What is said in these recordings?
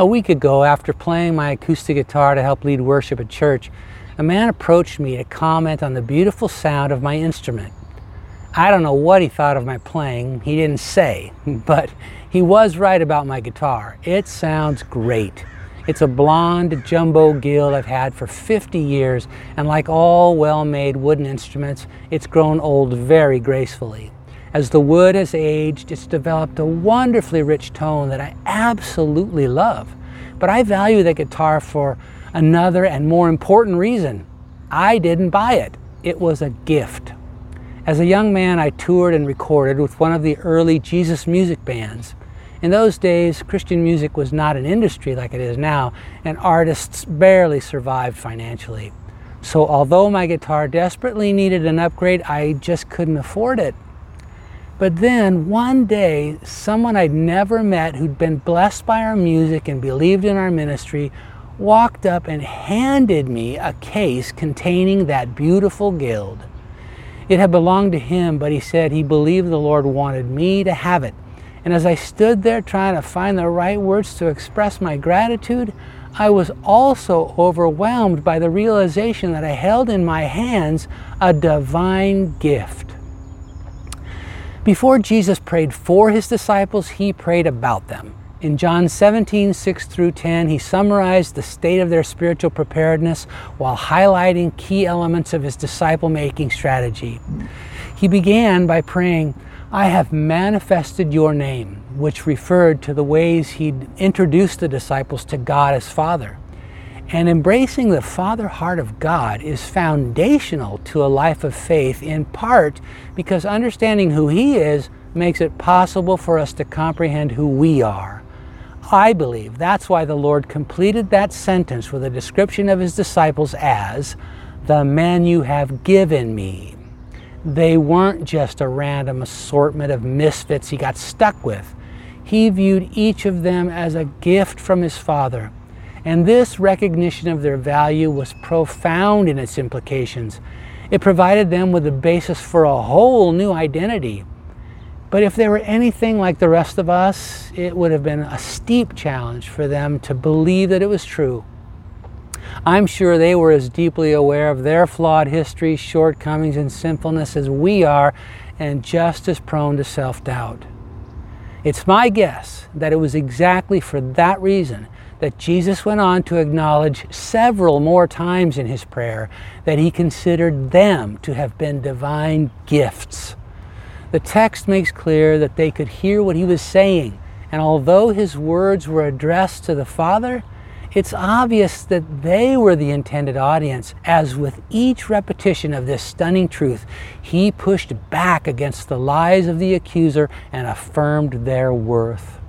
A week ago, after playing my acoustic guitar to help lead worship at church, a man approached me to comment on the beautiful sound of my instrument. I don't know what he thought of my playing, he didn't say, but he was right about my guitar. It sounds great. It's a blonde jumbo Guild I've had for 50 years, and like all well made wooden instruments, it's grown old very gracefully. As the wood has aged, it's developed a wonderfully rich tone that I absolutely love. But I value the guitar for another and more important reason. I didn't buy it, it was a gift. As a young man, I toured and recorded with one of the early Jesus music bands. In those days, Christian music was not an industry like it is now, and artists barely survived financially. So, although my guitar desperately needed an upgrade, I just couldn't afford it. But then one day, someone I'd never met who'd been blessed by our music and believed in our ministry walked up and handed me a case containing that beautiful guild. It had belonged to him, but he said he believed the Lord wanted me to have it. And as I stood there trying to find the right words to express my gratitude, I was also overwhelmed by the realization that I held in my hands a divine gift. Before Jesus prayed for his disciples, he prayed about them. In John 17, 6 through 10, he summarized the state of their spiritual preparedness while highlighting key elements of his disciple making strategy. He began by praying, I have manifested your name, which referred to the ways he'd introduced the disciples to God as Father. And embracing the Father heart of God is foundational to a life of faith, in part because understanding who He is makes it possible for us to comprehend who we are. I believe that's why the Lord completed that sentence with a description of His disciples as the men you have given me. They weren't just a random assortment of misfits He got stuck with. He viewed each of them as a gift from His Father and this recognition of their value was profound in its implications. It provided them with a basis for a whole new identity. But if they were anything like the rest of us, it would have been a steep challenge for them to believe that it was true. I'm sure they were as deeply aware of their flawed history, shortcomings, and sinfulness as we are, and just as prone to self doubt. It's my guess that it was exactly for that reason that Jesus went on to acknowledge several more times in his prayer that he considered them to have been divine gifts. The text makes clear that they could hear what he was saying, and although his words were addressed to the Father, it's obvious that they were the intended audience, as with each repetition of this stunning truth, he pushed back against the lies of the accuser and affirmed their worth.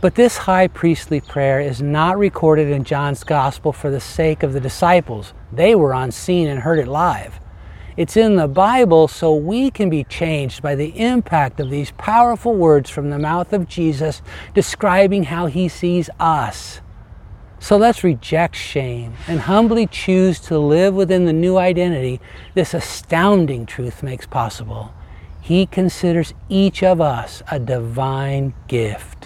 But this high priestly prayer is not recorded in John's Gospel for the sake of the disciples. They were on scene and heard it live. It's in the Bible so we can be changed by the impact of these powerful words from the mouth of Jesus describing how he sees us. So let's reject shame and humbly choose to live within the new identity this astounding truth makes possible. He considers each of us a divine gift.